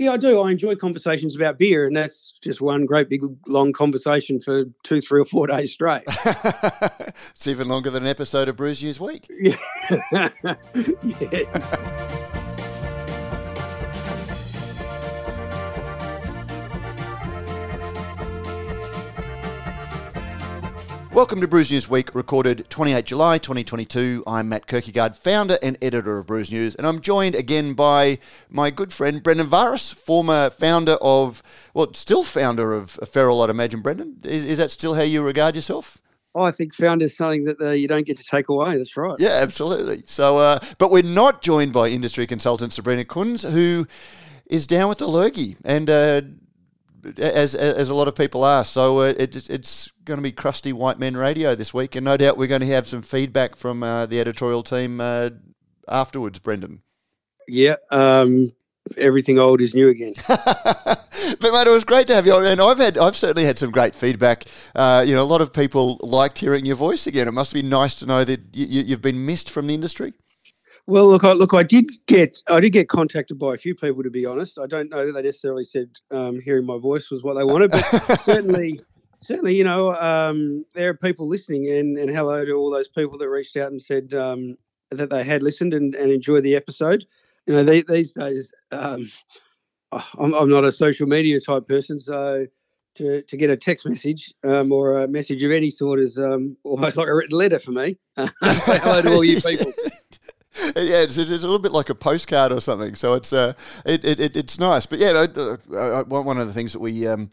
Yeah, I do. I enjoy conversations about beer, and that's just one great big long conversation for two, three, or four days straight. it's even longer than an episode of Brews News Week. yes. Welcome to Brews News Week, recorded 28 July 2022. I'm Matt Kirkegaard, founder and editor of Brews News, and I'm joined again by my good friend Brendan Varis, former founder of, well, still founder of Feral, I'd imagine, Brendan. Is, is that still how you regard yourself? Oh, I think founder is something that uh, you don't get to take away. That's right. Yeah, absolutely. So, uh, but we're not joined by industry consultant Sabrina Kunz, who is down with the lurgy and uh, as as a lot of people are. So uh, it, it's going to be crusty white men radio this week, and no doubt we're going to have some feedback from uh, the editorial team uh, afterwards. Brendan. Yeah. Um, everything old is new again. but mate, it was great to have you, and I've had, I've certainly had some great feedback. Uh, you know, a lot of people liked hearing your voice again. It must be nice to know that you, you've been missed from the industry. Well, look, I, look, I did get, I did get contacted by a few people. To be honest, I don't know that they necessarily said um, hearing my voice was what they wanted, but certainly, certainly, you know, um, there are people listening, and and hello to all those people that reached out and said um, that they had listened and, and enjoyed the episode. You know, they, these days, um, I'm, I'm not a social media type person, so to, to get a text message um, or a message of any sort is um, almost like a written letter for me. Say hello to all you people. yeah, it's, it's, a little bit like a postcard or something. So it's uh, it, it, it's nice. But yeah, one of the things that we um,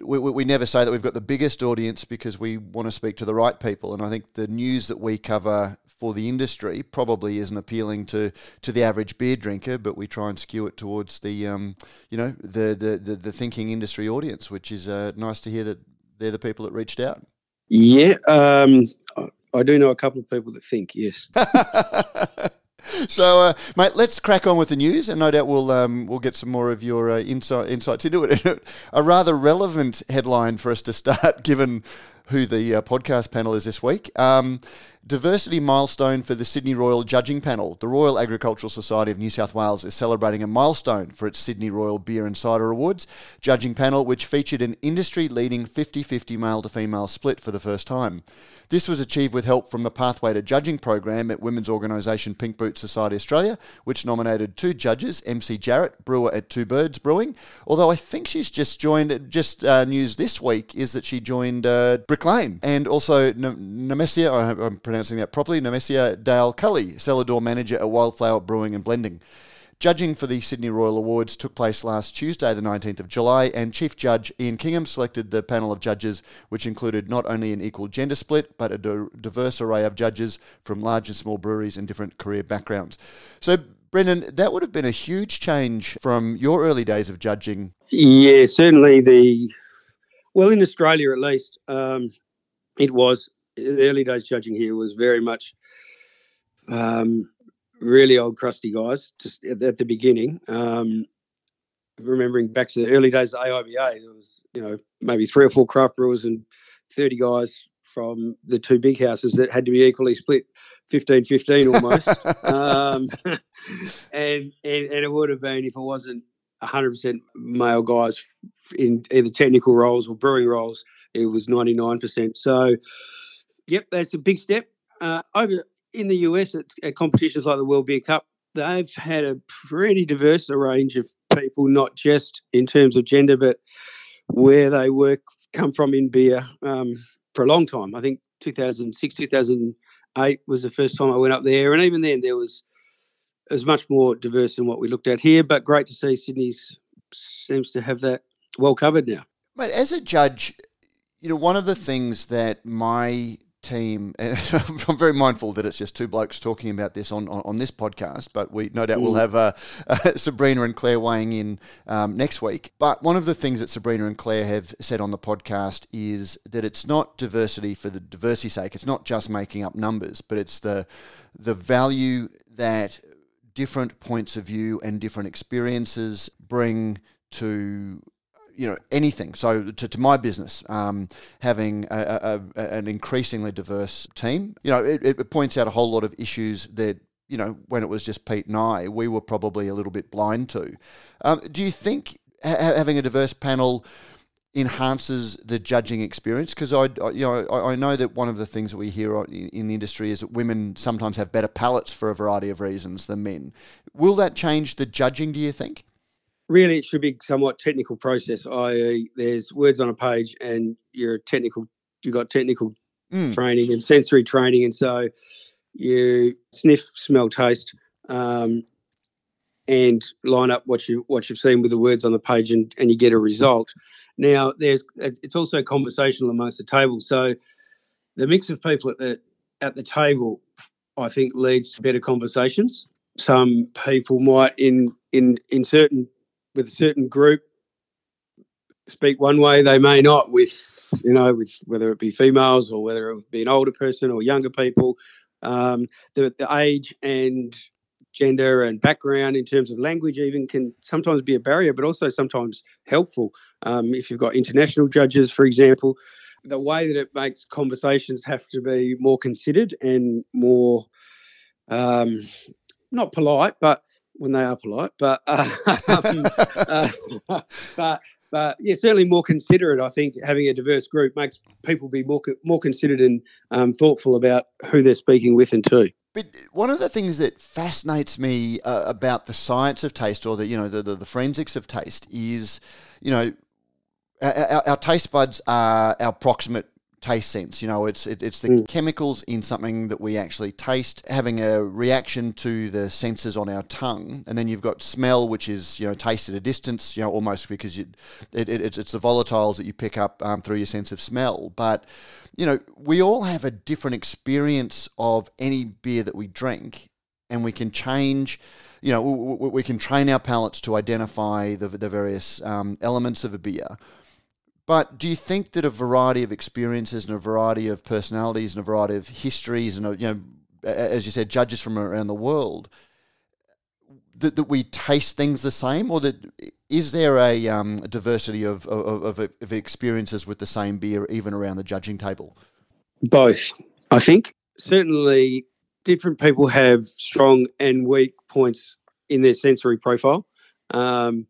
we, we never say that we've got the biggest audience because we want to speak to the right people. And I think the news that we cover for the industry probably isn't appealing to, to the average beer drinker, but we try and skew it towards the um, you know the, the, the, the thinking industry audience, which is uh, nice to hear that they're the people that reached out. Yeah, um, I do know a couple of people that think yes. so, uh, mate, let's crack on with the news, and no doubt we'll um, we'll get some more of your uh, insight, insights into it. a rather relevant headline for us to start, given who the uh, podcast panel is this week. Um, diversity milestone for the Sydney Royal Judging Panel. The Royal Agricultural Society of New South Wales is celebrating a milestone for its Sydney Royal Beer and Cider Awards judging panel, which featured an industry leading 50 50 male to female split for the first time. This was achieved with help from the Pathway to Judging program at women's organisation Pink Boot Society Australia, which nominated two judges, MC Jarrett, brewer at Two Birds Brewing. Although I think she's just joined, just uh, news this week is that she joined uh, Brick Lane. And also N- Nemesia, I'm pronouncing that properly, Nemesia Dale Cully, cellar door manager at Wildflower Brewing and Blending. Judging for the Sydney Royal Awards took place last Tuesday, the 19th of July, and Chief Judge Ian Kingham selected the panel of judges, which included not only an equal gender split, but a diverse array of judges from large and small breweries and different career backgrounds. So, Brendan, that would have been a huge change from your early days of judging. Yeah, certainly the, well, in Australia at least, um, it was, the early days judging here was very much. Um, really old crusty guys just at, at the beginning. Um, remembering back to the early days of AIBA, there was you know maybe three or four craft brewers and thirty guys from the two big houses that had to be equally split 15-15 almost um, and, and and it would have been if it wasn't 100% male guys in either technical roles or brewing roles it was 99% so yep that's a big step uh, over in the US at, at competitions like the World Beer Cup, they've had a pretty diverse range of people, not just in terms of gender, but where they work come from in beer um, for a long time. I think 2006, 2008 was the first time I went up there, and even then there was as much more diverse than what we looked at here. But great to see Sydney's seems to have that well covered now. But as a judge, you know, one of the things that my team, and I'm very mindful that it's just two blokes talking about this on, on, on this podcast, but we no doubt mm. we'll have uh, uh, Sabrina and Claire weighing in um, next week. But one of the things that Sabrina and Claire have said on the podcast is that it's not diversity for the diversity's sake. It's not just making up numbers, but it's the the value that different points of view and different experiences bring to you know anything. So to, to my business, um, having a, a, a, an increasingly diverse team, you know, it, it, points out a whole lot of issues that you know, when it was just Pete and I, we were probably a little bit blind to. Um, do you think ha- having a diverse panel enhances the judging experience? Because I, you know, I, I, know that one of the things that we hear in the industry is that women sometimes have better palates for a variety of reasons than men. Will that change the judging? Do you think? Really, it should be somewhat technical process. I.e., there's words on a page, and you're technical. You got technical mm. training and sensory training, and so you sniff, smell, taste, um, and line up what you what you've seen with the words on the page, and, and you get a result. Now, there's it's also conversational amongst the table. So, the mix of people at the at the table, I think, leads to better conversations. Some people might in in in certain with a certain group speak one way, they may not with you know with whether it be females or whether it be an older person or younger people um, the, the age and gender and background in terms of language even can sometimes be a barrier, but also sometimes helpful. Um, if you've got international judges, for example, the way that it makes conversations have to be more considered and more um, not polite, but when they are polite, but uh, um, uh, but but yeah, certainly more considerate. I think having a diverse group makes people be more more considered and um, thoughtful about who they're speaking with and to. But one of the things that fascinates me uh, about the science of taste, or the you know the, the, the forensics of taste, is you know our, our, taste buds are our proximate taste sense. You know, it's it, it's the mm. chemicals in something that we actually taste having a reaction to the senses on our tongue, and then you've got smell, which is you know taste at a distance. You know, almost because you, it, it, it's, it's the volatiles that you pick up um, through your sense of smell. But you know, we all have a different experience of any beer that we drink, and we can change you know, we, we, can train our palates to identify the, the various um, elements of a beer. But do you think that a variety of experiences and a variety of personalities and a variety of histories and you know, as you said, judges from around the world, that, that we taste things the same, or that is there a, um, a diversity of, of, of, experiences with the same beer even around the judging table? Both, I think. Certainly, different people have strong and weak points in their sensory profile. Um,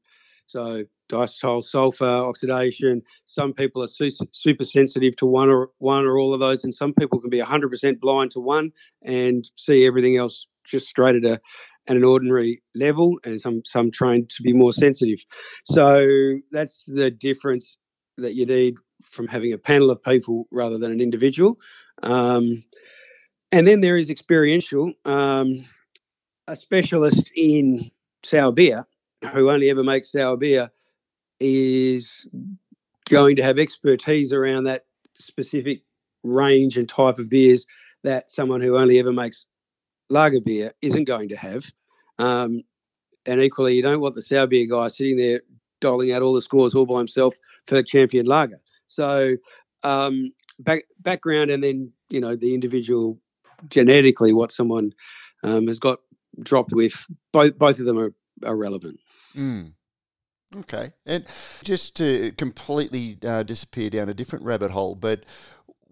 so diacetyl sulfur oxidation. Some people are su- super sensitive to one or one or all of those, and some people can be 100% blind to one and see everything else just straight at a at an ordinary level, and some some trained to be more sensitive. So that's the difference that you need from having a panel of people rather than an individual. Um, and then there is experiential. Um, a specialist in sour beer who only ever makes sour beer is going to have expertise around that specific range and type of beers that someone who only ever makes lager beer isn't going to have. Um, and equally, you don't want the sour beer guy sitting there doling out all the scores all by himself for champion lager. So, um, back, background and then you know the individual genetically what someone um, has got dropped with both both of them are, are relevant. Mm. Okay. And just to completely uh, disappear down a different rabbit hole, but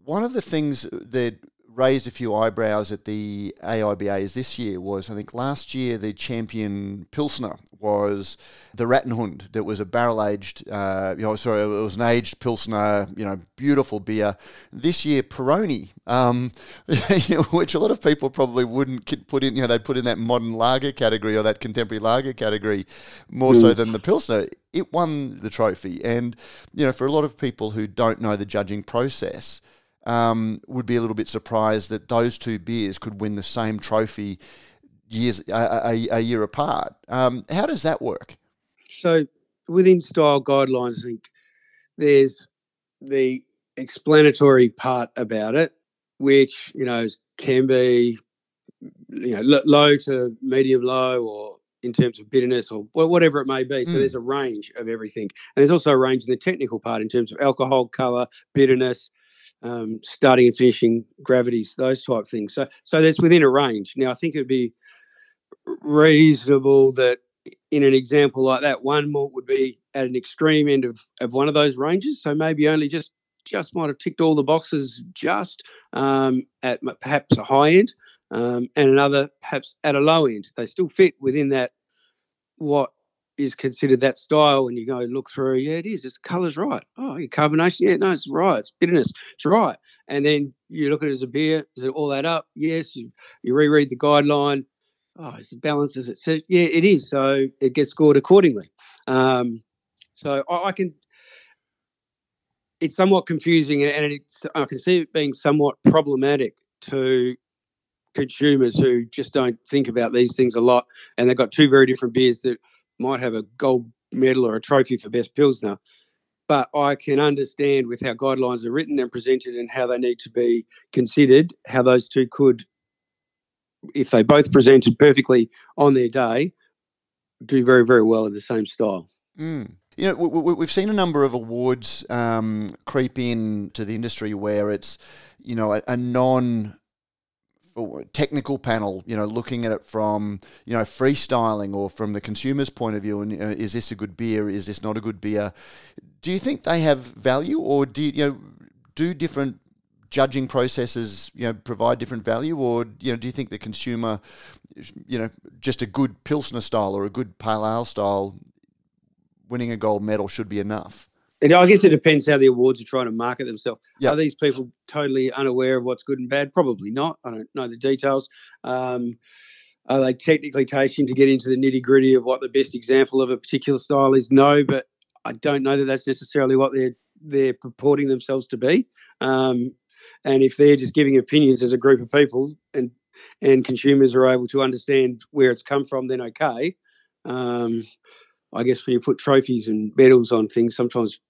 one of the things that raised a few eyebrows at the AIBAs this year was I think last year the champion Pilsner was the Rattenhund that was a barrel aged, uh, you know, sorry, it was an aged Pilsner, you know, beautiful beer. This year Peroni, um, which a lot of people probably wouldn't put in, you know, they'd put in that modern lager category or that contemporary lager category more mm. so than the Pilsner. It won the trophy. And, you know, for a lot of people who don't know the judging process, um, would be a little bit surprised that those two beers could win the same trophy years a, a, a year apart. Um, how does that work? So within style guidelines, I think there's the explanatory part about it, which you know can be you know low to medium low or in terms of bitterness or whatever it may be. So mm. there's a range of everything. And there's also a range in the technical part in terms of alcohol, color, bitterness, um, starting and finishing gravities, those type things. So, so that's within a range. Now, I think it'd be reasonable that in an example like that, one malt would be at an extreme end of, of one of those ranges. So maybe only just just might have ticked all the boxes just um, at perhaps a high end. um, and another perhaps at a low end. They still fit within that what is considered that style and you go look through, yeah, it is. Its color's right. Oh, your carbonation, yeah, no, it's right. It's bitterness, it's right. And then you look at it as a beer, is it all that up? Yes. You, you reread the guideline. Oh, is it balanced as it said? Yeah, it is. So it gets scored accordingly. Um, so I, I, can. It's somewhat confusing, and it's I can see it being somewhat problematic to consumers who just don't think about these things a lot, and they've got two very different beers that might have a gold medal or a trophy for best pilsner. But I can understand with how guidelines are written and presented and how they need to be considered, how those two could, if they both presented perfectly on their day, do very, very well in the same style. Mm. You know, we, have seen a number of awards um, creep in to the industry where it's, you know, a, a non technical panel, you know, looking at it from, you know, freestyling or from the consumer's point of view, and uh, is this a good beer? Is this not a good beer? Do you think they have value, or do you, you know, do different judging processes, you know, provide different value, or you know, do you think the consumer, you know, just a good pilsner style or a good pale ale style, winning a gold medal should be enough? I guess it depends how the awards are trying to market themselves. Yep. Are these people totally unaware of what's good and bad? Probably not. I don't know the details. Um, are they technically tasting to get into the nitty gritty of what the best example of a particular style is? No, but I don't know that that's necessarily what they're they're purporting themselves to be. Um, and if they're just giving opinions as a group of people, and and consumers are able to understand where it's come from, then okay. Um, I guess when you put trophies and medals on things, sometimes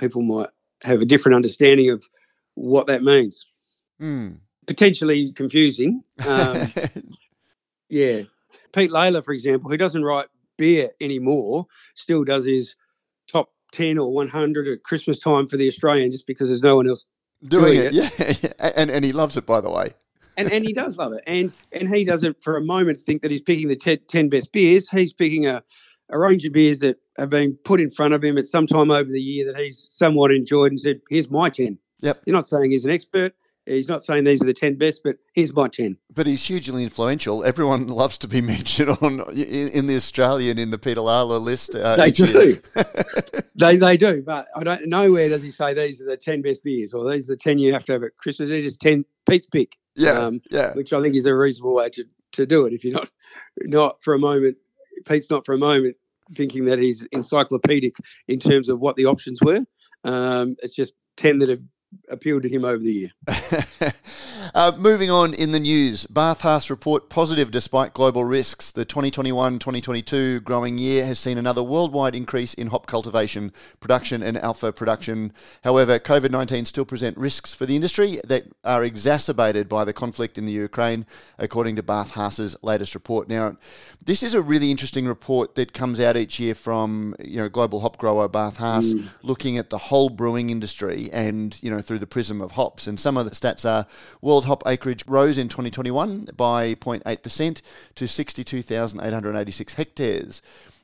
people might have a different understanding of what that means. Mm. Potentially confusing. Um, yeah. Pete Lalor, for example, who doesn't write beer anymore, still does his top 10 or 100 at Christmas time for the Australian just because there's no one else doing, doing it. it. Yeah. And, and he loves it, by the way. and, and he does love it. And and he doesn't for a moment think that he's picking the 10, 10 best beers. He's picking a, a range of beers that have been put in front of him at some time over the year that he's somewhat enjoyed and said, "Here's my 10. Yep. You're not saying he's an expert. He's not saying these are the 10 best, but here's my 10. But he's hugely influential. Everyone loves to be mentioned on in, in the Australian in the Peter Lalor list. Uh, they do. they, they do. But I don't nowhere does he say these are the 10 best beers or these are the 10 you have to have at Christmas. They're just 10 Pete's pick. Yeah. Um, yeah. Which I think is a reasonable way to, to do it. If you're not, not for a moment, Pete's not for a moment thinking that he's encyclopedic in terms of what the options were. Um, it's just 10 that have appealed to him over the year. uh, moving on in the news, BarthHaas report positive despite global risks. The 2021-2022 growing year has seen another worldwide increase in hop cultivation, production and alpha production. However, COVID-19 still present risks for the industry that are exacerbated by the conflict in the Ukraine, according to BarthHaas's latest report. Now, this is a really interesting report that comes out each year from you know global hop grower BarthHaas, mm. looking at the whole brewing industry and you know know, through the prism of hops. And some of the stats are world hop acreage rose in 2021 by 0.8% to 62,886 hectares.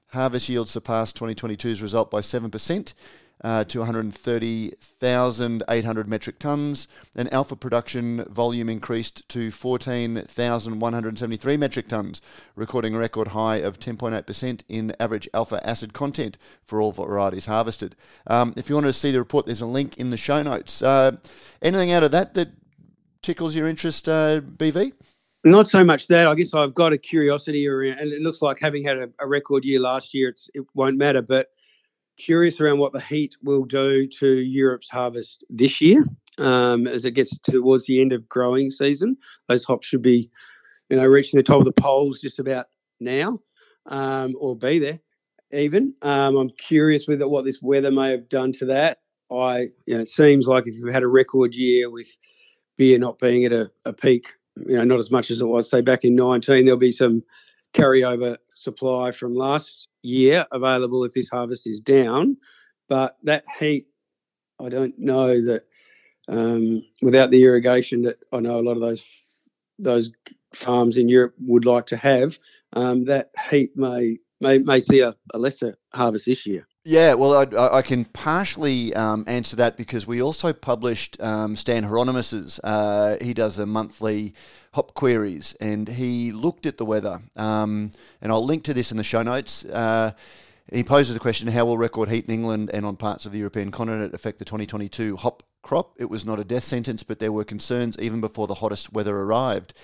Harvest yield surpassed 2022's result by 7% uh, to 130,800 metric tons, and alpha production volume increased to 14,173 metric tons, recording a record high of 10.8% in average alpha acid content for all varieties harvested. Um, if you want to see the report, there's a link in the show notes. Uh, anything out of that that tickles your interest, uh, BV? Not so much that. I guess I've got a curiosity around, and it looks like having had a, a record year last year, it won't matter. But curious around what the heat will do to Europe's harvest this year um, as it gets towards the end of growing season. Those hops should be, you know, reaching the top of the poles just about now, um, or be there even. Um, I'm curious with what this weather may have done to that. I, you know, it seems like if you've had a record year with beer not being at a, a peak, you know, not as much as it was say back in 19, there'll be some carryover supply from last year available if this harvest is down. But that heat, I don't know that um, without the irrigation that I know a lot of those those farms in Europe would like to have, um, that heat may may may see a, a lesser harvest this year. Yeah, well, I, I can partially um, answer that because we also published um, Stan Hieronymus's. Uh, he does a monthly hop queries, and he looked at the weather. Um, and I'll link to this in the show notes. Uh, he poses the question: How will record heat in England and on parts of the European continent affect the 2022 hop crop? It was not a death sentence, but there were concerns even before the hottest weather arrived.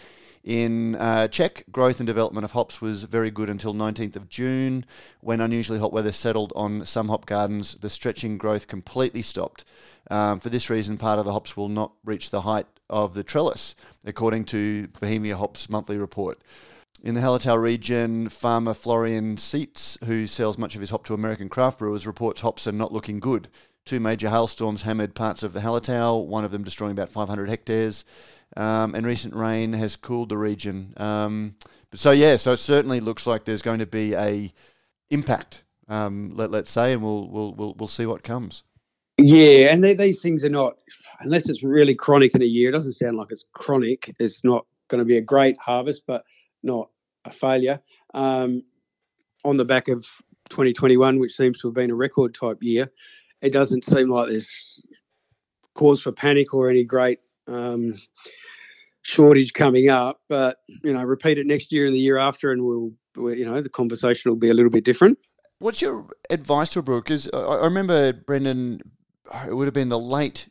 In uh, Czech, growth and development of hops was very good until 19th of June. When unusually hot weather settled on some hop gardens, the stretching growth completely stopped. Um, for this reason, part of the hops will not reach the height of the trellis, according to Bohemia Hops monthly report. In the Hallertau region, farmer Florian Seitz, who sells much of his hop to American craft brewers, reports hops are not looking good. Two major hailstorms hammered parts of the Hallertau, one of them destroying about 500 hectares um, and recent rain has cooled the region. Um, so yeah, so it certainly looks like there's going to be a impact. Um, let, let's say, and we'll we'll we'll, we'll see what comes. Yeah, and they, these things are not unless it's really chronic in a year. It doesn't sound like it's chronic. It's not going to be a great harvest, but not a failure. Um, on the back of 2021, which seems to have been a record type year, it doesn't seem like there's cause for panic or any great um, shortage coming up, but you know, repeat it next year and the year after, and we'll, you know, the conversation will be a little bit different. What's your advice to brewer? Because I remember Brendan, it would have been the late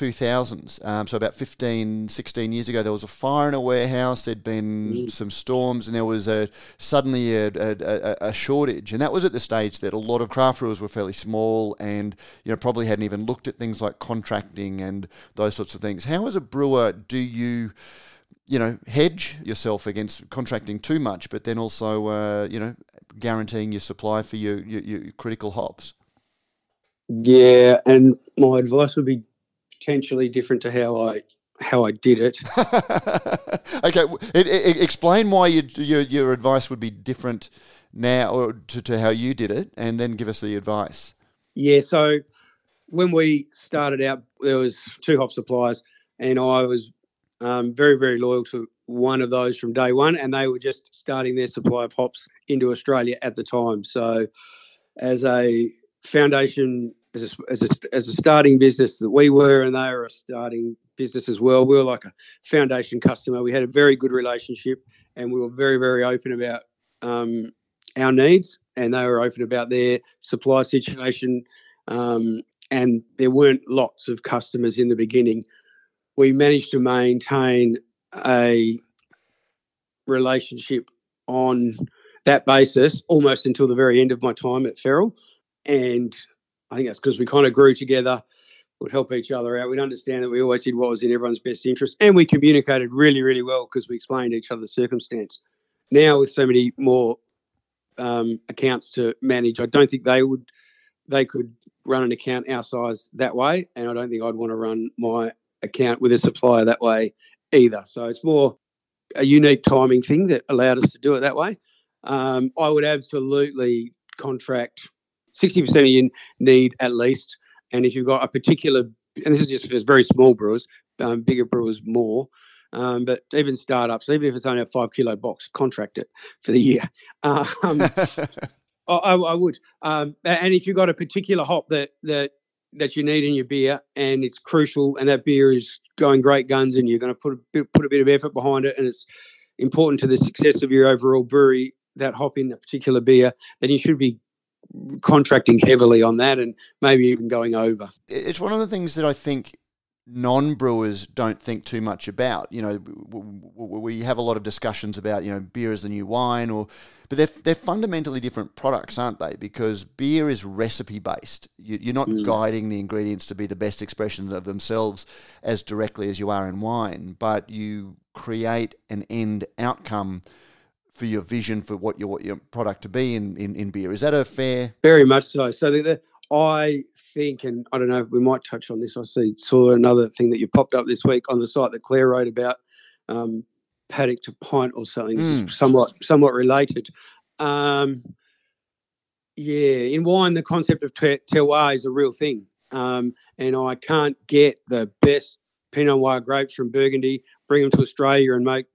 2000s, um, so about 15, 16 years ago, there was a fire in a warehouse. There'd been mm. some storms, and there was a suddenly a, a, a, shortage. And that was at the stage that a lot of craft brewers were fairly small, and you know probably hadn't even looked at things like contracting and those sorts of things. How, as a brewer, do you you know hedge yourself against contracting too much, but then also uh, you know guaranteeing your supply for your, your, your critical hops? Yeah, and my advice would be potentially different to how I how I did it. okay, it, it, explain why you, your your advice would be different now or to, to how you did it, and then give us the advice. Yeah, so when we started out, there was two hop suppliers, and I was um, very very loyal to one of those from day one, and they were just starting their supply of hops into Australia at the time. So, as a foundation as a, as a, as a starting business that we were, and they were a starting business as well. We were like a foundation customer. We had a very good relationship, and we were very, very open about um, our needs, and they were open about their supply situation. Um, and there weren't lots of customers in the beginning. We managed to maintain a relationship on that basis almost until the very end of my time at Feral. And I think that's because we kind of grew together, would help each other out. We'd understand that we always did what was in everyone's best interest, and we communicated really, really well because we explained each other's circumstance. Now, with so many more um, accounts to manage, I don't think they would, they could run an account our size that way, and I don't think I'd want to run my account with a supplier that way either. So it's more a unique timing thing that allowed us to do it that way. Um, I would absolutely contract 60% of you need at least. And if you've got a particular, and this is just for very small brewers, um, bigger brewers more. Um, but even startups, even if it's only a five kilo box, contract it for the year. Um, I, I, would. Um, and if you've got a particular hop that that that you need in your beer, and it's crucial, and that beer is going great guns, and you're going to put a bit, put a bit of effort behind it, and it's important to the success of your overall brewery, that hop in that particular beer, then you should be contracting heavily on that and maybe even going over. It's one of the things that I think non brewers don't think too much about. You know, we have a lot of discussions about you know beer is the new wine, or but they're they're fundamentally different products, aren't they? Because beer is recipe based. You, are not mm. guiding the ingredients to be the best expression of themselves as directly as you are in wine, but you create an end outcome for your vision for what you want your product to be in, in, in beer. Is that a fair? Very much so. So the, the, I think, and I don't know, we might touch on this. I see saw another thing that you popped up this week on the site that Claire wrote about um, paddock to pint or something. Mm. somewhat somewhat related. Um, yeah, in wine, the concept of terroir is a real thing, um, and I can't get the best Pinot Noir grapes from Burgundy, bring them to Australia, and make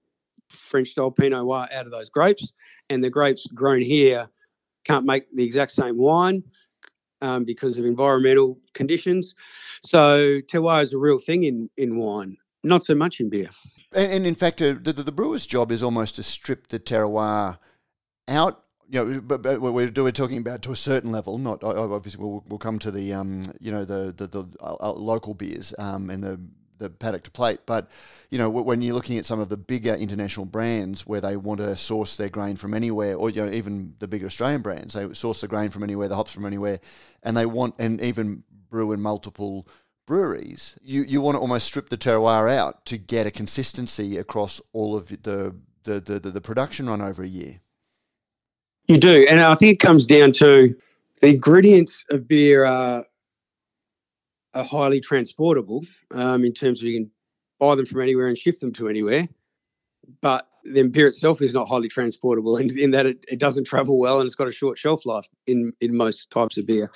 French style Pinot Noir out of those grapes, and the grapes grown here can't make the exact same wine. um, because of environmental conditions. So terroir is a real thing in, in wine, not so much in beer. And, and in fact, uh, the, the brewer's job is almost to strip the terroir out you know, but, but we're, we're talking about to a certain level. Not obviously, we'll, we'll come to the um, you know the the, the uh, local beers um, and the the paddock to plate. But you know, when you're looking at some of the bigger international brands where they want to source their grain from anywhere, or you know, even the bigger Australian brands, they source the grain from anywhere, the hops from anywhere, and they want and even brew in multiple breweries. You you want to almost strip the terroir out to get a consistency across all of the the, the, the, the production run over a year. You do, and I think it comes down to the ingredients of beer are are highly transportable um, in terms of you can buy them from anywhere and ship them to anywhere. But the beer itself is not highly transportable in, in that it, it doesn't travel well and it's got a short shelf life in, in most types of beer.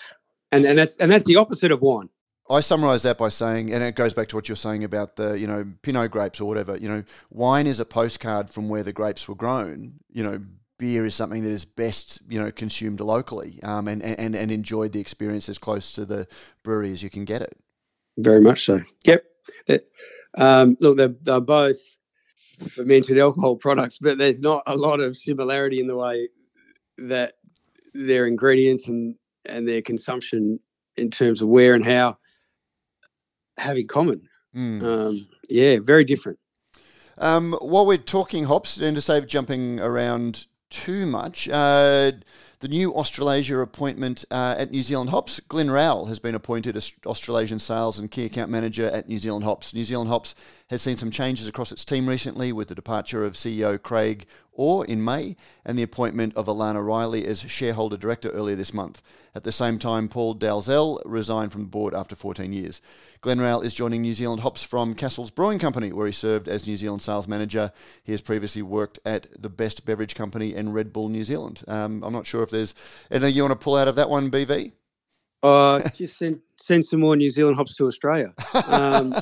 And, and that's and that's the opposite of wine. I summarise that by saying, and it goes back to what you're saying about the, you know, Pinot grapes or whatever. You know, wine is a postcard from where the grapes were grown. You know, beer is something that is best, you know, consumed locally um, and, and, and enjoyed the experience as close to the brewery as you can get it. Very much so. Yep. That, um, look, they're, they're both fermented alcohol products, but there's not a lot of similarity in the way that their ingredients and, and their consumption in terms of where and how have in common. Mm. Um, yeah, very different. Um, while we're talking hops, and to save jumping around too much. Uh, the new Australasia appointment uh, at New Zealand Hops, Glenn Rowell has been appointed as Australasian Sales and Key Account Manager at New Zealand Hops. New Zealand Hops has seen some changes across its team recently with the departure of CEO Craig Orr in May and the appointment of Alana Riley as shareholder director earlier this month. At the same time, Paul Dalzell resigned from the board after 14 years. Glenn Rowell is joining New Zealand Hops from Cassels Brewing Company, where he served as New Zealand sales manager. He has previously worked at the Best Beverage Company and Red Bull New Zealand. Um, I'm not sure if there's anything you want to pull out of that one, BV. Uh, just send send some more New Zealand hops to Australia. Um,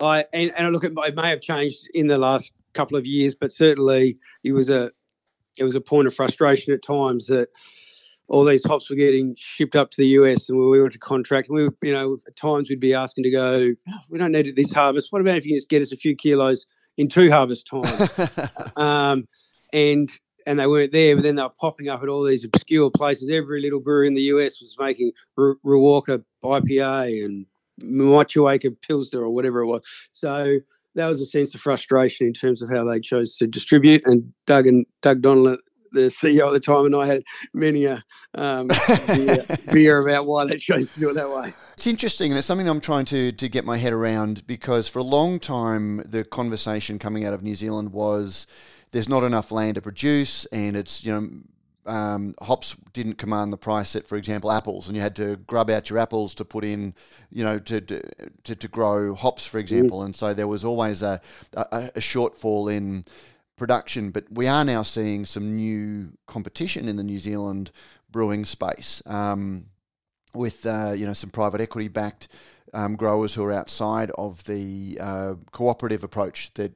I and, and I look at it may have changed in the last couple of years, but certainly it was a it was a point of frustration at times that all these hops were getting shipped up to the US and we went to contract. And we were, you know, at times we'd be asking to go, oh, we don't need it this harvest. What about if you just get us a few kilos in two harvest times? um, and and they weren't there, but then they were popping up at all these obscure places. Every little brewery in the US was making R- Riwaka IPA and Motueka Pilsner or whatever it was. So that was a sense of frustration in terms of how they chose to distribute. And Doug and Doug Donelan, the CEO at the time, and I had many a um, beer, beer about why they chose to do it that way. It's interesting, and it's something I'm trying to to get my head around because for a long time the conversation coming out of New Zealand was there's not enough land to produce, and it's you know um, hops didn't command the price that, for example, apples, and you had to grub out your apples to put in, you know, to to, to grow hops, for example, mm. and so there was always a, a, a shortfall in production. But we are now seeing some new competition in the New Zealand brewing space, um, with uh, you know some private equity backed. Um, growers who are outside of the uh, cooperative approach that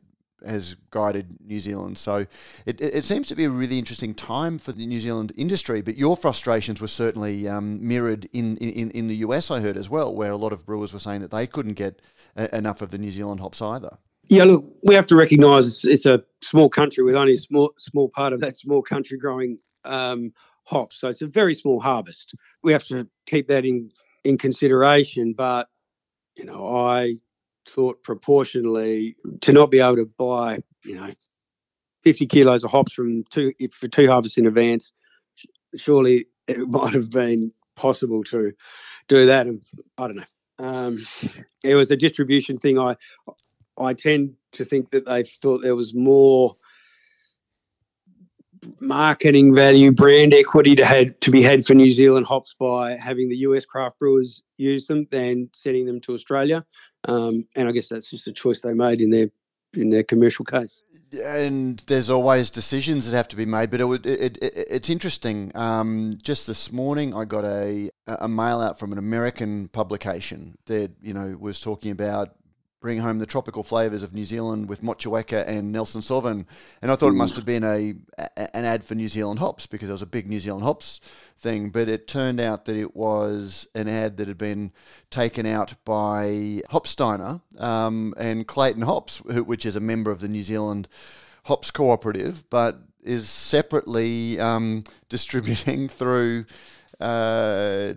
has guided New Zealand. So it, it, seems to be a really interesting time for the New Zealand industry. But your frustrations were certainly um, mirrored in, in, in the US, I heard as well, where a lot of brewers were saying that they couldn't get a, enough of the New Zealand hops either. Yeah, look, we have to recognise it's a small country with only a small small part of that small country growing um, hops, so it's a very small harvest. We have to keep that in in consideration. But you know, I thought proportionally to not be able to buy, you know, 50 kilos of hops from two for two harvests in advance, surely it might have been possible to do that. And I don't know. Um, it was a distribution thing. I I tend to think that they thought there was more marketing value, brand equity to had to be had for New Zealand hops by having the US craft brewers use them than sending them to Australia. Um, and I guess that's just a choice they made in their in their commercial case. And there's always decisions that have to be made, but it, would, it, it it's interesting. Um, just this morning, I got a a mail out from an American publication that you know was talking about bring home the tropical flavours of New Zealand with Motueka and Nelson Sauvin. And I thought it must have been a, a, an ad for New Zealand hops because there was a big New Zealand hops thing. But it turned out that it was an ad that had been taken out by Hopsteiner um, and Clayton Hops, which is a member of the New Zealand Hops Cooperative, but is separately um, distributing through. Uh,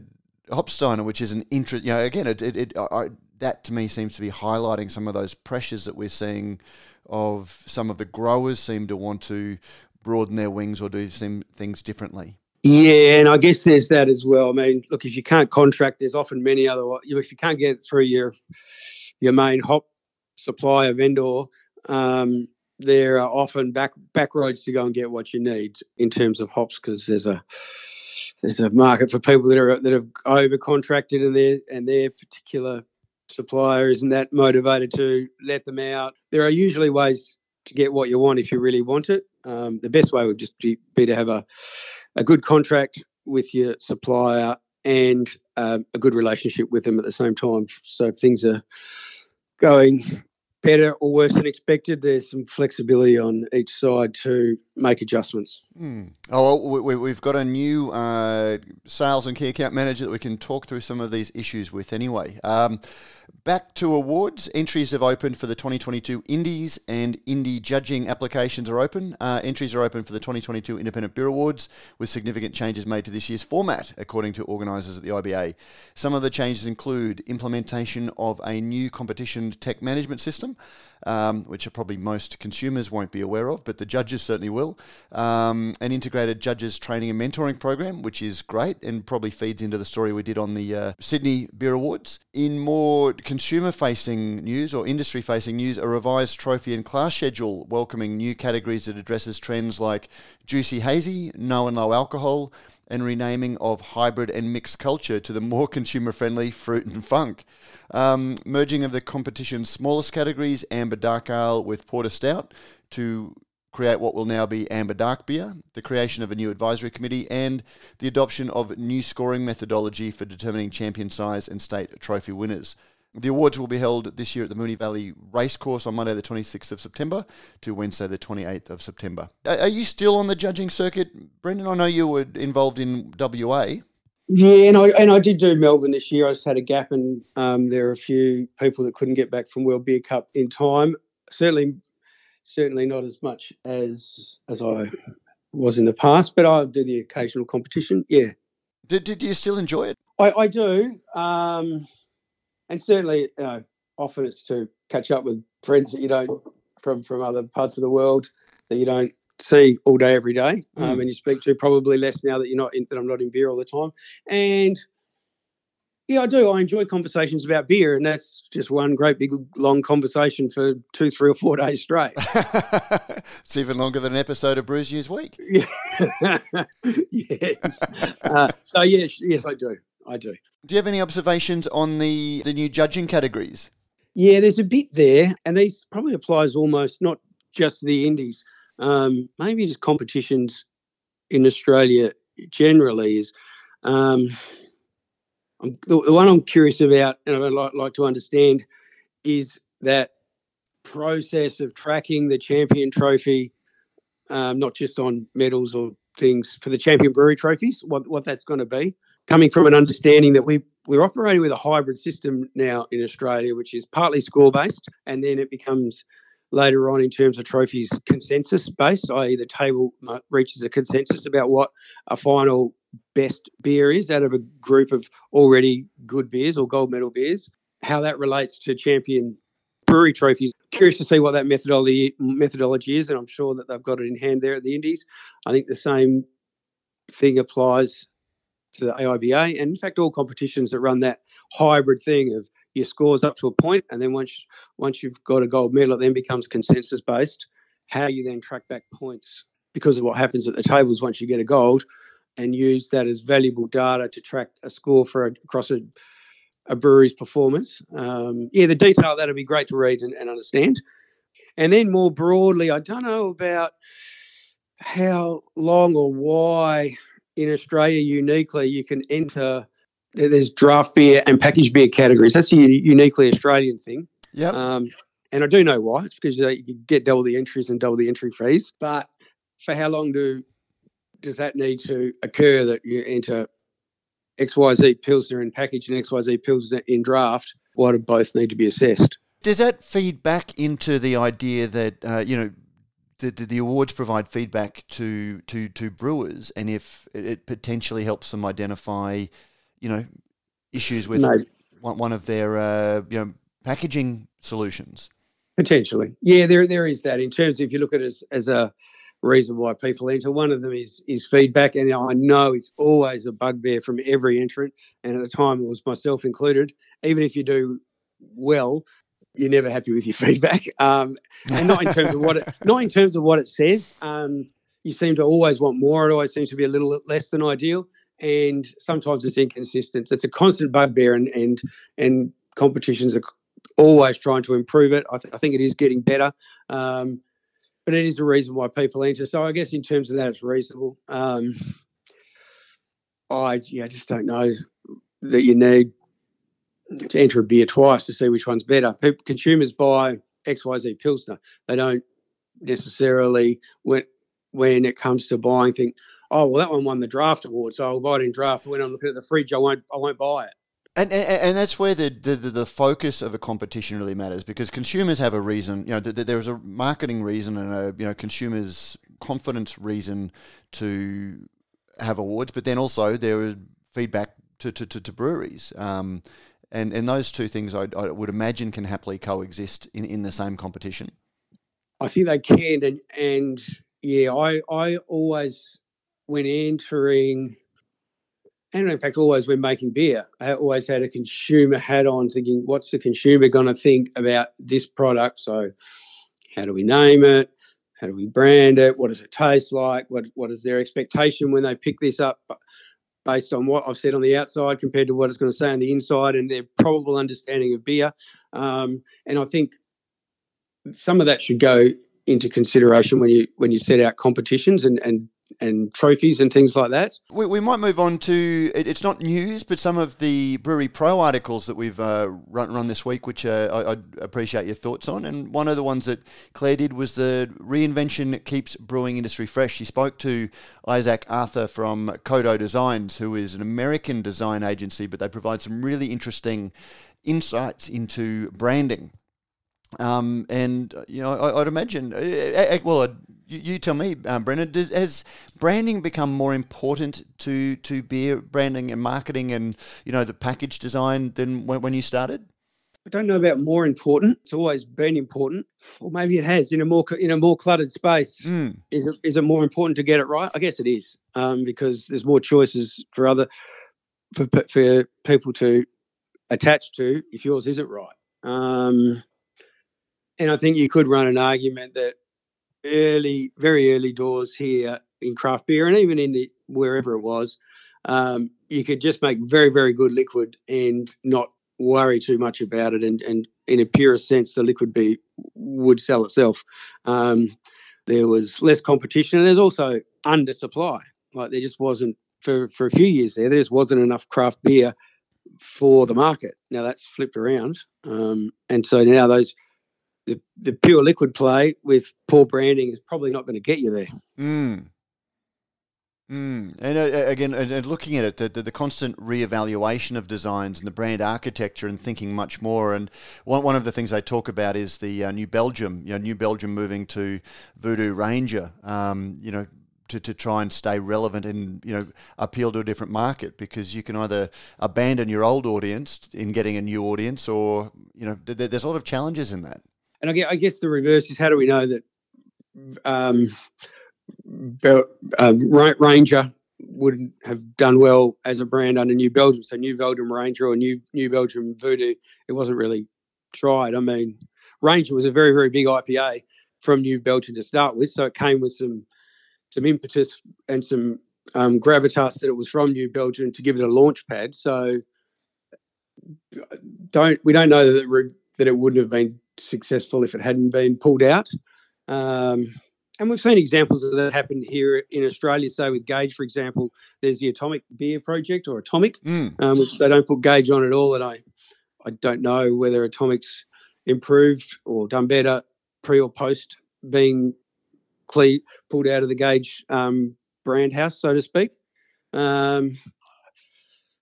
Hopsteiner, which is an interest, you know, again, it, it, it I, that to me seems to be highlighting some of those pressures that we're seeing of some of the growers seem to want to broaden their wings or do some things differently. Yeah, and I guess there's that as well. I mean, look, if you can't contract, there's often many other. If you can't get it through your your main hop supplier vendor, um, there are often back back roads to go and get what you need in terms of hops because there's a there's a market for people that are that have over contracted and their and their particular supplier isn't that motivated to let them out. There are usually ways to get what you want if you really want it. Um, the best way would just be, be, to have a, a good contract with your supplier and um, a good relationship with them at the same time. So if things are going better or worse than expected, there's some flexibility on each side to make adjustments. Mm. Oh, well, we, have got a new uh, sales and key account manager that we can talk through some of these issues with anyway. Um, back to awards. Entries have opened for the 2022 Indies and Indie judging applications are open. Uh, entries are open for the 2022 Independent Beer Awards with significant changes made to this year's format, according to organisers at the IBA. Some of the changes include implementation of a new competition tech management system awesome um, which are probably most consumers won't be aware of, but the judges certainly will. Um, an integrated judges training and mentoring program, which is great and probably feeds into the story we did on the uh, Sydney Beer Awards. In more consumer facing news or industry facing news, a revised trophy and class schedule welcoming new categories that addresses trends like juicy hazy, no and low alcohol, and renaming of hybrid and mixed culture to the more consumer friendly fruit and funk. Um, merging of the competition's smallest categories, amber dark ale with porter stout, to create what will now be amber dark beer, the creation of a new advisory committee, and the adoption of new scoring methodology for determining champion size and state trophy winners. The awards will be held this year at the Moonee Valley Racecourse on Monday, the 26th of September to Wednesday, the 28th of September. Are you still on the judging circuit, Brendan? I know you were involved in WA. Yeah, and I and I did do Melbourne this year. I just had a gap, and um, there are a few people that couldn't get back from World Beer Cup in time. Certainly, certainly not as much as as I was in the past, but I do the occasional competition. Yeah. Did, did you still enjoy it? I, I do. Um, and certainly, you know, often it's to catch up with friends that you don't from from other parts of the world that you don't see all day every day, mm. um, and you speak to probably less now that you're not in, that I'm not in beer all the time, and. Yeah, I do. I enjoy conversations about beer, and that's just one great big long conversation for two, three, or four days straight. it's even longer than an episode of Brews News Week. yes. Uh, so yes, yes, I do. I do. Do you have any observations on the, the new judging categories? Yeah, there's a bit there, and these probably applies almost not just the indies, um, maybe just competitions in Australia generally. Is um, the, the, one I'm curious about, and I'd like, like to understand, is that process of tracking the champion trophy, um, not just on medals or things for the champion brewery trophies, what, what that's going to be coming from an understanding that we we're operating with a hybrid system now in Australia, which is partly score based, and then it becomes later on in terms of trophies consensus based, i.e., the table reaches a consensus about what a final best beer is out of a group of already good beers or gold medal beers. How that relates to champion brewery trophies. Curious to see what that methodology methodology is, and I'm sure that they've got it in hand there at the Indies. I think the same thing applies to the AIBA, and in fact, all competitions that run that hybrid thing of your scores up to a point, and then once once you've got a gold medal, it then becomes consensus based. How you then track back points because of what happens at the tables once you get a gold, and use that as valuable data to track a score for a, across a, a brewery's performance. Um, yeah, the detail that'll be great to read and, and understand. And then more broadly, I don't know about how long or why in Australia uniquely, you can enter. There's draft beer and packaged beer categories. That's a uniquely Australian thing. Yeah. Um, and I do know why. It's because you get double the entries and double the entry fees. But for how long do does that need to occur that you enter XYZ Pilsner in package and XYZ Pilsner in draft? Why do both need to be assessed? Does that feed back into the idea that uh, you know the, the, awards provide feedback to to to brewers, and if it potentially helps them identify, you know, issues with no. one, one of their uh, you know packaging solutions. Potentially, yeah, there there is that. In terms, of, if you look at it as as a reason why people enter, one of them is is feedback, and I know it's always a bugbear from every entrant, and at the time it was myself included. Even if you do well, you're never happy with your feedback, um, and not in terms of what it not in terms of what it says. Um, you seem to always want more. It always seems to be a little less than ideal, and sometimes it's inconsistent. It's a constant bugbear, and and and competitions are always trying to improve it. I, th- I think it is getting better, um, but it is a reason why people enter. So I guess in terms of that, it's reasonable. Um, I yeah, just don't know that you need to enter a beer twice to see which one's better. People, consumers buy XYZ Pilsner. They don't necessarily, when, when it comes to buying, think, oh, well, that one won the draft award, so I'll buy it in draft. When I'm looking at the fridge, I won't, I won't buy it. And, and, and that's where the, the, the focus of a competition really matters because consumers have a reason. You know, there's a marketing reason and a you know consumers' confidence reason to have awards, but then also there is feedback to, to, to, to breweries. Um, and and those two things I, I, would imagine can happily coexist in, in the same competition. I think they can, and and yeah, I I always when entering, and in fact always when making beer, I always had a consumer hat on, thinking, what's the consumer going to think about this product? So, how do we name it? How do we brand it? What does it taste like? What what is their expectation when they pick this up? based on what I've said on the outside compared to what it's going to say on the inside and their probable understanding of beer. Um, and I think some of that should go into consideration when you when you set out competitions and and and trophies and things like that. We, we might move on to it's not news, but some of the Brewery Pro articles that we've uh, run, run this week, which uh, I, would appreciate your thoughts on. And one of the ones that Claire did was the reinvention keeps brewing industry fresh. She spoke to Isaac Arthur from CODO Designs, who is an American design agency, but they provide some really interesting insights into branding. Um, and you know, I, would imagine. Uh, uh, well, you, you tell me, um, Brennan. Does, has branding become more important to to beer branding and marketing, and you know the package design than when, when you started? I don't know about more important. It's always been important, or maybe it has in a more in a more cluttered space. Mm. Is, it, is it more important to get it right? I guess it is, um, because there's more choices for other for for people to attach to if yours isn't right. Um, and I think you could run an argument that early, very early doors here in craft beer, and even in the wherever it was, um, you could just make very, very good liquid and not worry too much about it. And, and in a pure sense, the liquid beer would sell itself. Um, there was less competition, and there's also undersupply. Like there just wasn't for for a few years there. There just wasn't enough craft beer for the market. Now that's flipped around, um, and so now those the, the pure liquid play with poor branding is probably not going to get you there. Mm. Mm. And uh, again, and looking at it, the, the, the, constant reevaluation of designs and the brand architecture and thinking much more. And one, one of the things they talk about is the uh, New Belgium, you know, New Belgium moving to Voodoo Ranger, um, you know, to, to try and stay relevant and, you know, appeal to a different market because you can either abandon your old audience in getting a new audience or, you know, th- there's a lot of challenges in that. And I guess the reverse is how do we know that um, um, Ranger wouldn't have done well as a brand under New Belgium? So New Belgium Ranger or New New Belgium Voodoo, it wasn't really tried. I mean, Ranger was a very very big IPA from New Belgium to start with, so it came with some some impetus and some um, gravitas that it was from New Belgium to give it a launch pad. So don't we don't know that that it wouldn't have been successful if it hadn't been pulled out. Um, and we've seen examples of that happen here in Australia. So with Gage, for example, there's the Atomic Beer Project or Atomic, mm. um, which they don't put Gage on at all. And I, I don't know whether Atomic's improved or done better pre or post being cle- pulled out of the Gage um, brand house, so to speak. Um,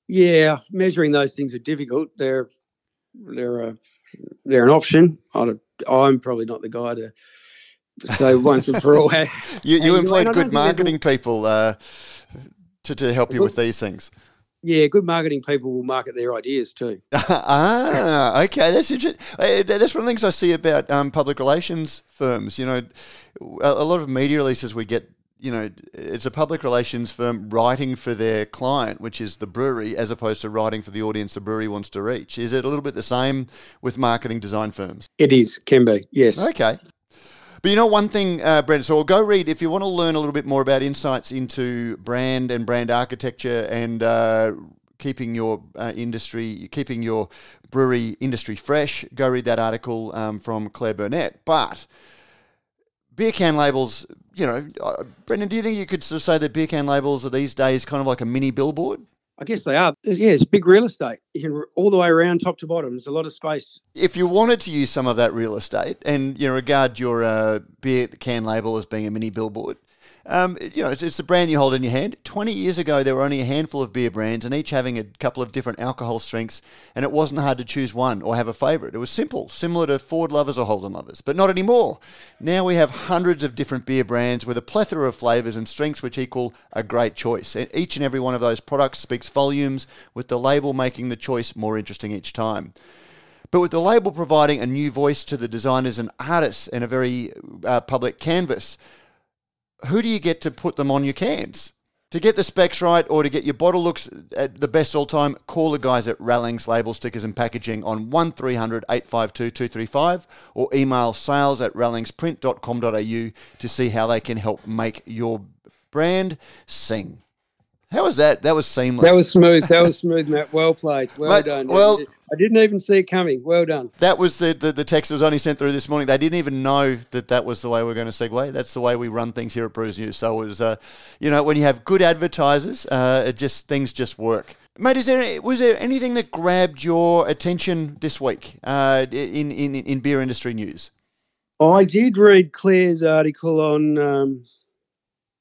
yeah, measuring those things are difficult. They're they're a they're an option. I am probably not the guy to say once and for all. you you employed good marketing people uh, to to help you with these things. Yeah, good marketing people will market their ideas too. ah, okay, that's interesting. Uh, that's one of the things I see about um, public relations firms. You know, a lot of media releases we get you know, it's a public relations firm writing for their client, which is the brewery, as opposed to writing for the audience the brewery wants to reach. Is it a little bit the same with marketing design firms? It is, can be, yes. Okay. But you know, one thing, uh, Brent, so I'll go read if you want to learn a little bit more about insights into brand and brand architecture and uh, keeping your uh, industry, keeping your brewery industry fresh, go read that article um, from Claire Burnett. But beer can labels, you know, uh, Brendan, do you think you could sort of say that beer can labels are these days kind of like a mini billboard? I guess they are. Yeah, it's big real estate. You can all the way around, top to bottom. There's a lot of space. If you wanted to use some of that real estate and you know, regard your uh, beer can label as being a mini billboard, um, you know, it's, it's the brand you hold in your hand. 20 years ago, there were only a handful of beer brands and each having a couple of different alcohol strengths, and it wasn't hard to choose one or have a favourite. It was simple, similar to Ford lovers or Holden lovers, but not anymore. Now we have hundreds of different beer brands with a plethora of flavours and strengths which equal a great choice. And each and every one of those products speaks volumes, with the label making the choice more interesting each time. But with the label providing a new voice to the designers and artists and a very uh, public canvas, who do you get to put them on your cans? To get the specs right or to get your bottle looks at the best all time, call the guys at Rallings Label Stickers and Packaging on 1300 852 235 or email sales at rallingsprint.com.au to see how they can help make your brand sing. How was that? That was seamless. That was smooth. That was smooth, Matt. Well played. Well Mate, done. Well, I didn't even see it coming. Well done. That was the, the, the text that was only sent through this morning. They didn't even know that that was the way we are going to segue. That's the way we run things here at Brews News. So it was, uh, you know, when you have good advertisers, uh, it just things just work. Mate, is there was there anything that grabbed your attention this week uh, in, in in beer industry news? I did read Claire's article on um,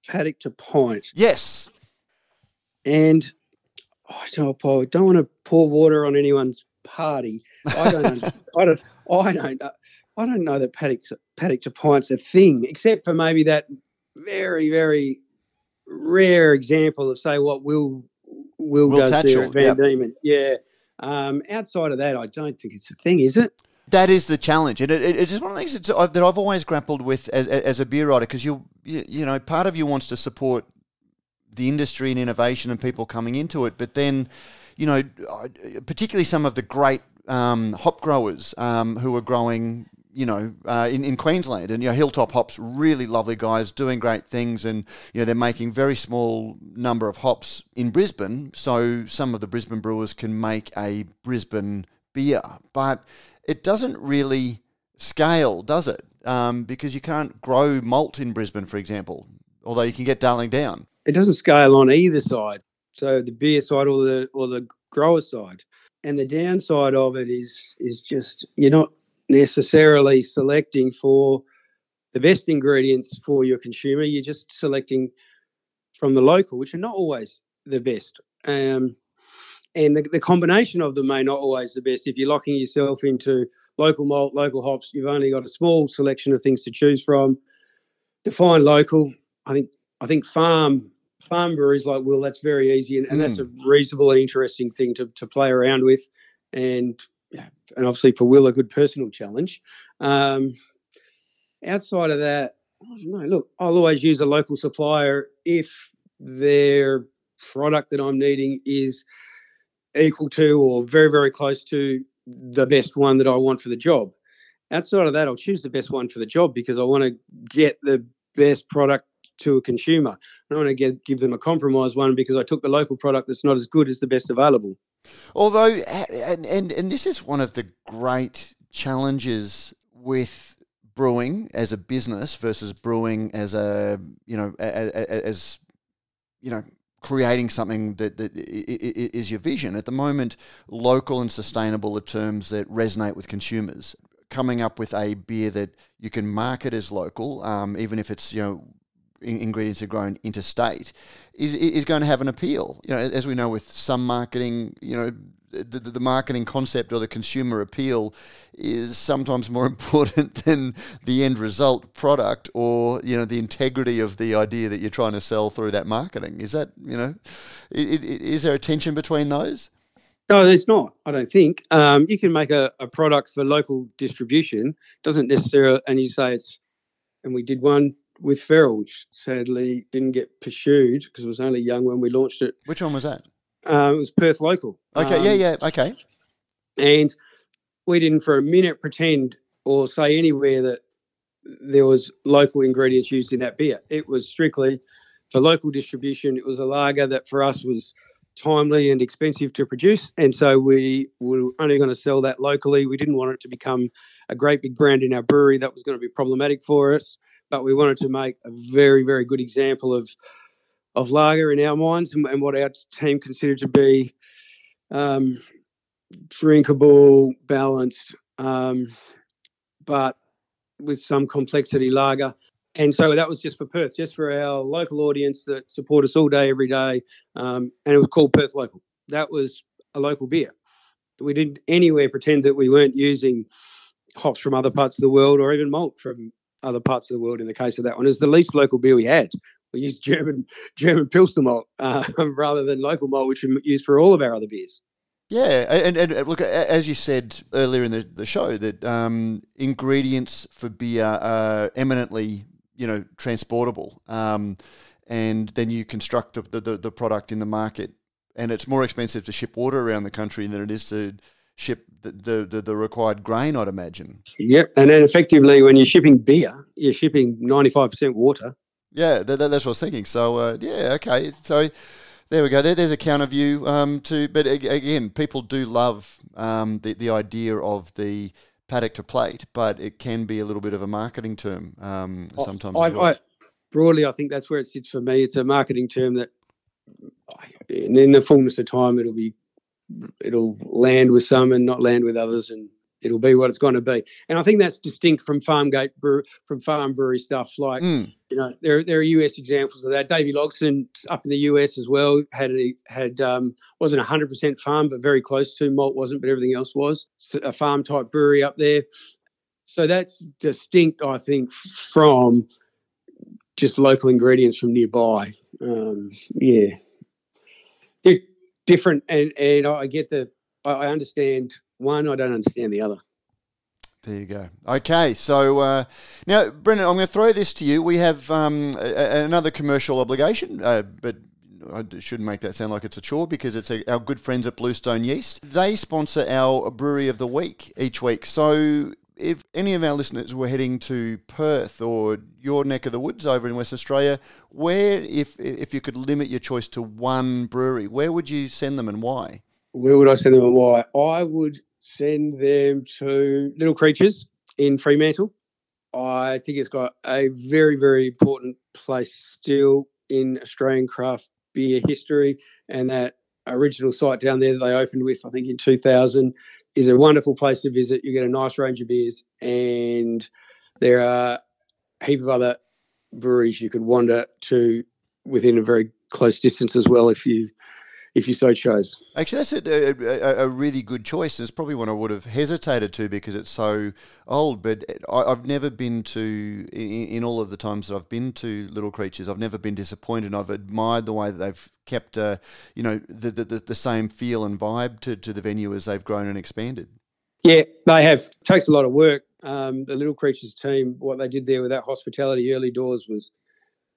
paddock to pint. Yes, and oh, I don't, I don't want to pour water on anyone's party. I don't. I don't. I don't. I don't know that paddock paddock to pint's a thing, except for maybe that very very rare example of say what Will Will, Will does Tatchell, there at Van yep. Diemen. Yeah. Um, outside of that, I don't think it's a thing, is it? That is the challenge, and it, it, it's just one of the things that I've always grappled with as, as a beer writer, because you, you you know part of you wants to support the industry and innovation and people coming into it. But then, you know, particularly some of the great um, hop growers um, who are growing, you know, uh, in, in Queensland and, you know, Hilltop Hops, really lovely guys doing great things. And, you know, they're making very small number of hops in Brisbane. So some of the Brisbane brewers can make a Brisbane beer. But it doesn't really scale, does it? Um, because you can't grow malt in Brisbane, for example, although you can get Darling Down it doesn't scale on either side. So the beer side or the or the grower side. And the downside of it is is just you're not necessarily selecting for the best ingredients for your consumer. You're just selecting from the local, which are not always the best. Um, and the, the combination of them may not always the best. If you're locking yourself into local malt, local hops, you've only got a small selection of things to choose from. Define local. I think I think farm farm breweries like Will, that's very easy, and, and mm. that's a mm. reasonable and interesting thing to, to play around with, and and obviously for Will, a good personal challenge. Um, outside of that, I don't know. Look, I'll always use a local supplier if their product that I'm needing is equal to or very very close to the best one that I want for the job. Outside of that, I'll choose the best one for the job because I want to get the best product to a consumer. I don't want to get, give them a compromise one because I took the local product that's not as good as the best available. Although, and, and, and this is one of the great challenges with brewing as a business versus brewing as a, you know, as, as you know, creating something that, that is your vision. At the moment, local and sustainable are terms that resonate with consumers coming up with a beer that you can market as local, um, even if it's you know ingredients are grown interstate, is is going to have an appeal. You know, as we know with some marketing, you know, the, the, marketing concept or the consumer appeal is sometimes more important than the end result product or you know the integrity of the idea that you're trying to sell through that marketing. Is that you know, is there a tension between those? No, there's not. I don't think um, you can make a, a product for local distribution. Doesn't necessarily, and you say it's, and we did one with Feral, which sadly didn't get pursued because it was only young when we launched it. Which one was that? Uh, it was Perth local. Okay, um, yeah, yeah, okay. And we didn't for a minute pretend or say anywhere that there was local ingredients used in that beer. It was strictly for local distribution. It was a lager that for us was timely and expensive to produce, and so we were only going to sell that locally. We didn't want it to become a great big brand in our brewery. That was going to be problematic for us. But we wanted to make a very, very good example of of lager in our minds and, and what our team considered to be um, drinkable, balanced, um, but with some complexity lager. And so that was just for Perth, just for our local audience that support us all day, every day. Um, and it was called Perth Local. That was a local beer. We didn't anywhere pretend that we weren't using hops from other parts of the world or even malt from other parts of the world. In the case of that one, it was the least local beer we had we used German German Pilsner malt uh, rather than local malt, which we use for all of our other beers. Yeah, and, and, look, as you said earlier in the, the show, that um, ingredients for beer are eminently, you know, transportable, um, and then you construct the, the, the product in the market, and it's more expensive to ship water around the country than it is to ship the, the, the, the, required grain, I'd imagine. Yep. And then effectively, when you're shipping beer, you're shipping 95% water. Yeah, that, that's what I was thinking. So uh, yeah, okay. So there we go. There, there's a counter view um, to, but again, people do love um, the the idea of the paddock to plate, but it can be a little bit of a marketing term um, sometimes. I, well. I, broadly, I think that's where it sits for me. It's a marketing term that, in the fullness of time, it'll be it'll land with some and not land with others, and it'll be what it's going to be. And I think that's distinct from farm gate brew, from farm brewery stuff. Like mm. you know, there there are US examples of that. Davy Logsdon up in the US as well had a, had um, wasn't hundred percent farm, but very close to. Malt wasn't, but everything else was so a farm type brewery up there. So that's distinct, I think, from just local ingredients from nearby. Um, yeah, different, and and I get the I understand one, I don't understand the other. There you go. Okay, so uh, now, Brendan, I'm going to throw this to you. We have um, a, another commercial obligation, uh, but I shouldn't make that sound like it's a chore because it's a, our good friends at Bluestone Yeast. They sponsor our Brewery of the Week each week. So if any of our listeners were heading to Perth or your neck of the woods over in West Australia, where, if if you could limit your choice to one brewery, where would you send them and why? Where would I send them and why? I would send them to Little Creatures in Fremantle. I think it's got a very, very important place still in Australian craft beer history, and that original site down there that they opened with, I think in 2000, is a wonderful place to visit. You get a nice range of beers, and there are a heap of other breweries you could wander to within a very close distance as well if you if you so chose. Actually, that's a, a, a, really good choice. It's probably one I would have hesitated to because it's so old. But I, have never been to, in, in, all of the times that I've been to Little Creatures, I've never been disappointed. I've admired the way that they've kept, uh, you know, the, the, the same feel and vibe to, to the venue as they've grown and expanded. Yeah, they have. It takes a lot of work. Um, the Little Creatures team, what they did there with that hospitality early doors was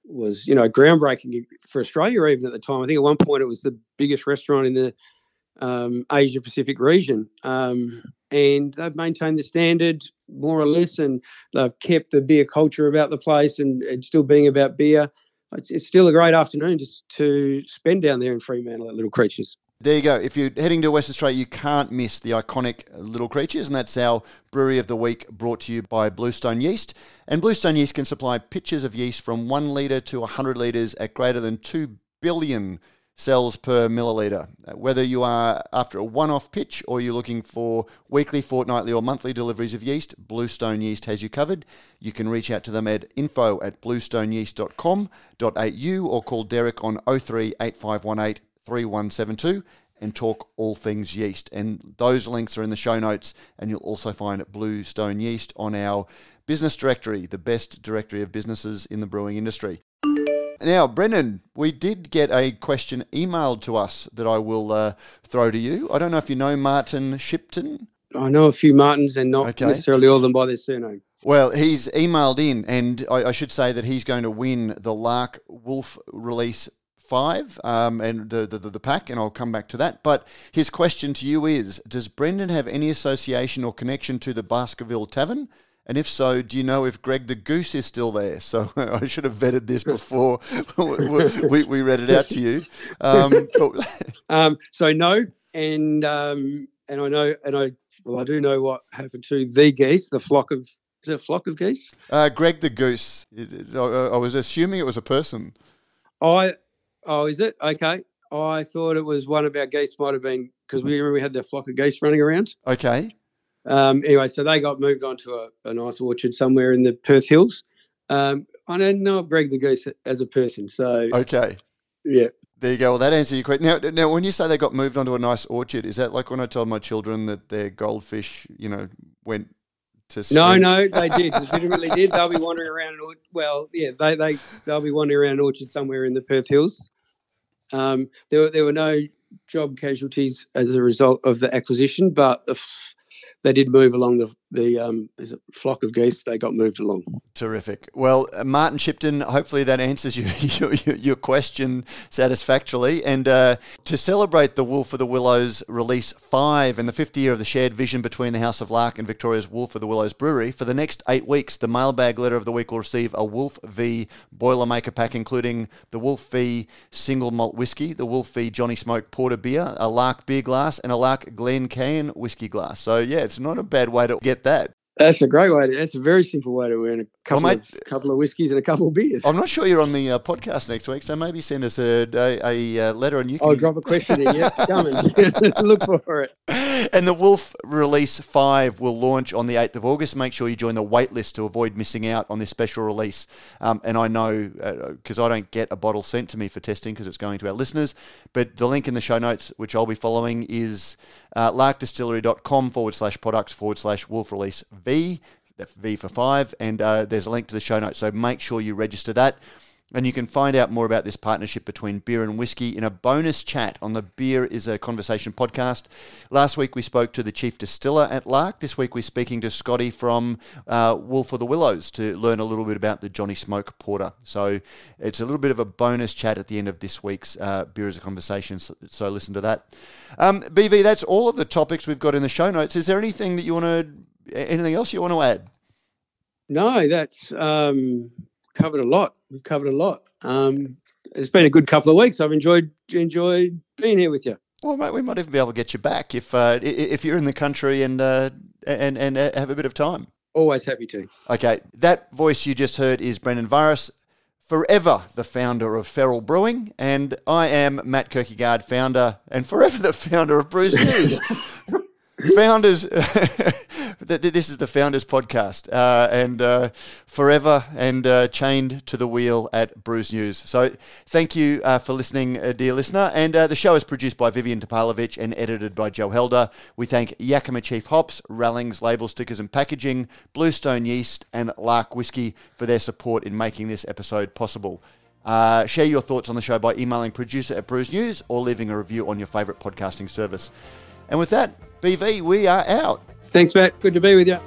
was you know groundbreaking for Australia even at the time. I think at one point it was the biggest restaurant in the um, Asia Pacific region, um, and they've maintained the standard more or less, and they've kept the beer culture about the place and, and still being about beer. It's, it's, still a great afternoon just to spend down there in Fremantle at Little Creatures. There you go. If you're heading to West Australia, you can't miss the iconic Little Creatures, and that's our Brewery of the Week brought to you by Bluestone Yeast. And Bluestone Yeast can supply pitchers of yeast from 1 litre to 100 litres at greater than 2 billion cells per milliliter. Uh, Whether you are after a one off pitch or you're looking for weekly, fortnightly, or monthly deliveries of yeast, Bluestone Yeast has you covered. You can reach out to them at info at bluestoneyeast.com.au or call Derek on 03 8518 3172 and talk all things yeast. And those links are in the show notes, and you'll also find Bluestone Yeast on our business directory, the best directory of businesses in the brewing industry. Now, Brendan, we did get a question emailed to us that I will uh, throw to you. I don't know if you know Martin Shipton. I know a few Martins and not Okay. necessarily all of them by their surname. Well, he's emailed in, and I, I should say that he's going to win the Lark Wolf release five um, and the, the the pack, and I'll come back to that. But his question to you is: Does Brendan have any association or connection to the Baskerville Tavern? And if so, do you know if Greg the Goose is still there? So I should have vetted this before we, we read it out to you. Um, Um, so no, and um, and I know, and I well, I do know what happened to the geese, the flock of is it a flock of geese? uh, Greg the Goose. I, I was assuming it was a person. I oh, is it okay? I thought it was one of our geese might have been because we remember we had the flock of geese running around. Okay. Um, anyway, so they got moved on to a, a nice orchard somewhere in the Perth Hills. Um, I don't know of Greg the Goose as a person, so Okay. yeah. There you go. Well, that answers your question. Now, now, when you say they got moved onto a nice orchard, is that like when I told my children that their goldfish, you know, went to No, swim? no, they did. Legitimately did. They'll be wandering around an orchard. Well, yeah, they they they'll be wandering around an orchard somewhere in the Perth Hills. Um, there were there were no job casualties as a result of the acquisition, but the they did move along the the um, flock of geese. They got moved along. Terrific. Well, uh, Martin Shipton, hopefully that answers your, your, your- question satisfactorily. And uh, to celebrate the Wolf of the Willows release five and the 50th year of the shared vision between the House of Lark and Victoria's Wolf of the Willows Brewery, for the next eight weeks, the mailbag letter of the week will receive a Wolf V Boilermaker pack, including the Wolf V single malt whiskey, the Wolf V Johnny Smoke Porter beer, a Lark beer glass, and a Lark Glencairn whiskey glass. So, yeah, it's not a bad way to get that. That's a great way. To, that's a very simple way to earn a couple mate- of couple of whiskies and a couple of beers. I'm not sure you're on the uh, podcast next week, so maybe send us a, a, a uh, letter and you can. I'll drop a question in. Yeah, come and look for it. And the Wolf Release 5 will launch on the 8th of August. Make sure you join the wait list to avoid missing out on this special release. Um, and I know, because I don't get a bottle sent to me for testing because it's going to our listeners, but the link in the show notes, which I'll be following, is uh, larkdistillery.com forward slash products forward slash Wolf Release V. That's V for five. And uh, there's a link to the show notes. So make sure you register that. And you can find out more about this partnership between beer and whiskey in a bonus chat on the Beer is a Conversation podcast. Last week we spoke to the chief distiller at Lark. This week we're speaking to Scotty from uh, Wolf of the Willows to learn a little bit about the Johnny Smoke Porter. So it's a little bit of a bonus chat at the end of this week's uh, Beer is a Conversation. So, so listen to that. Um, BV, that's all of the topics we've got in the show notes. Is there anything that you want to, anything else you want to add? No, that's um, covered a lot. We've covered a lot. Um, it's been a good couple of weeks. I've enjoyed enjoyed being here with you. Well, mate, we might even be able to get you back if uh, if you're in the country and uh, and and uh, have a bit of time. Always happy to. Okay, that voice you just heard is Brendan Varis, forever the founder of Feral Brewing, and I am Matt Kirkegaard, founder and forever the founder of Brews News. Founders, th- th- this is the Founders Podcast, uh, and uh, forever and uh, chained to the wheel at Brews News. So, thank you uh, for listening, uh, dear listener. And uh, the show is produced by Vivian Topalovich and edited by Joe Helder. We thank Yakima Chief Hops, Rallings Label Stickers and Packaging, Bluestone Yeast, and Lark Whiskey for their support in making this episode possible. Uh, share your thoughts on the show by emailing producer at Brews News or leaving a review on your favourite podcasting service. And with that, BV, we are out. Thanks, Matt. Good to be with you.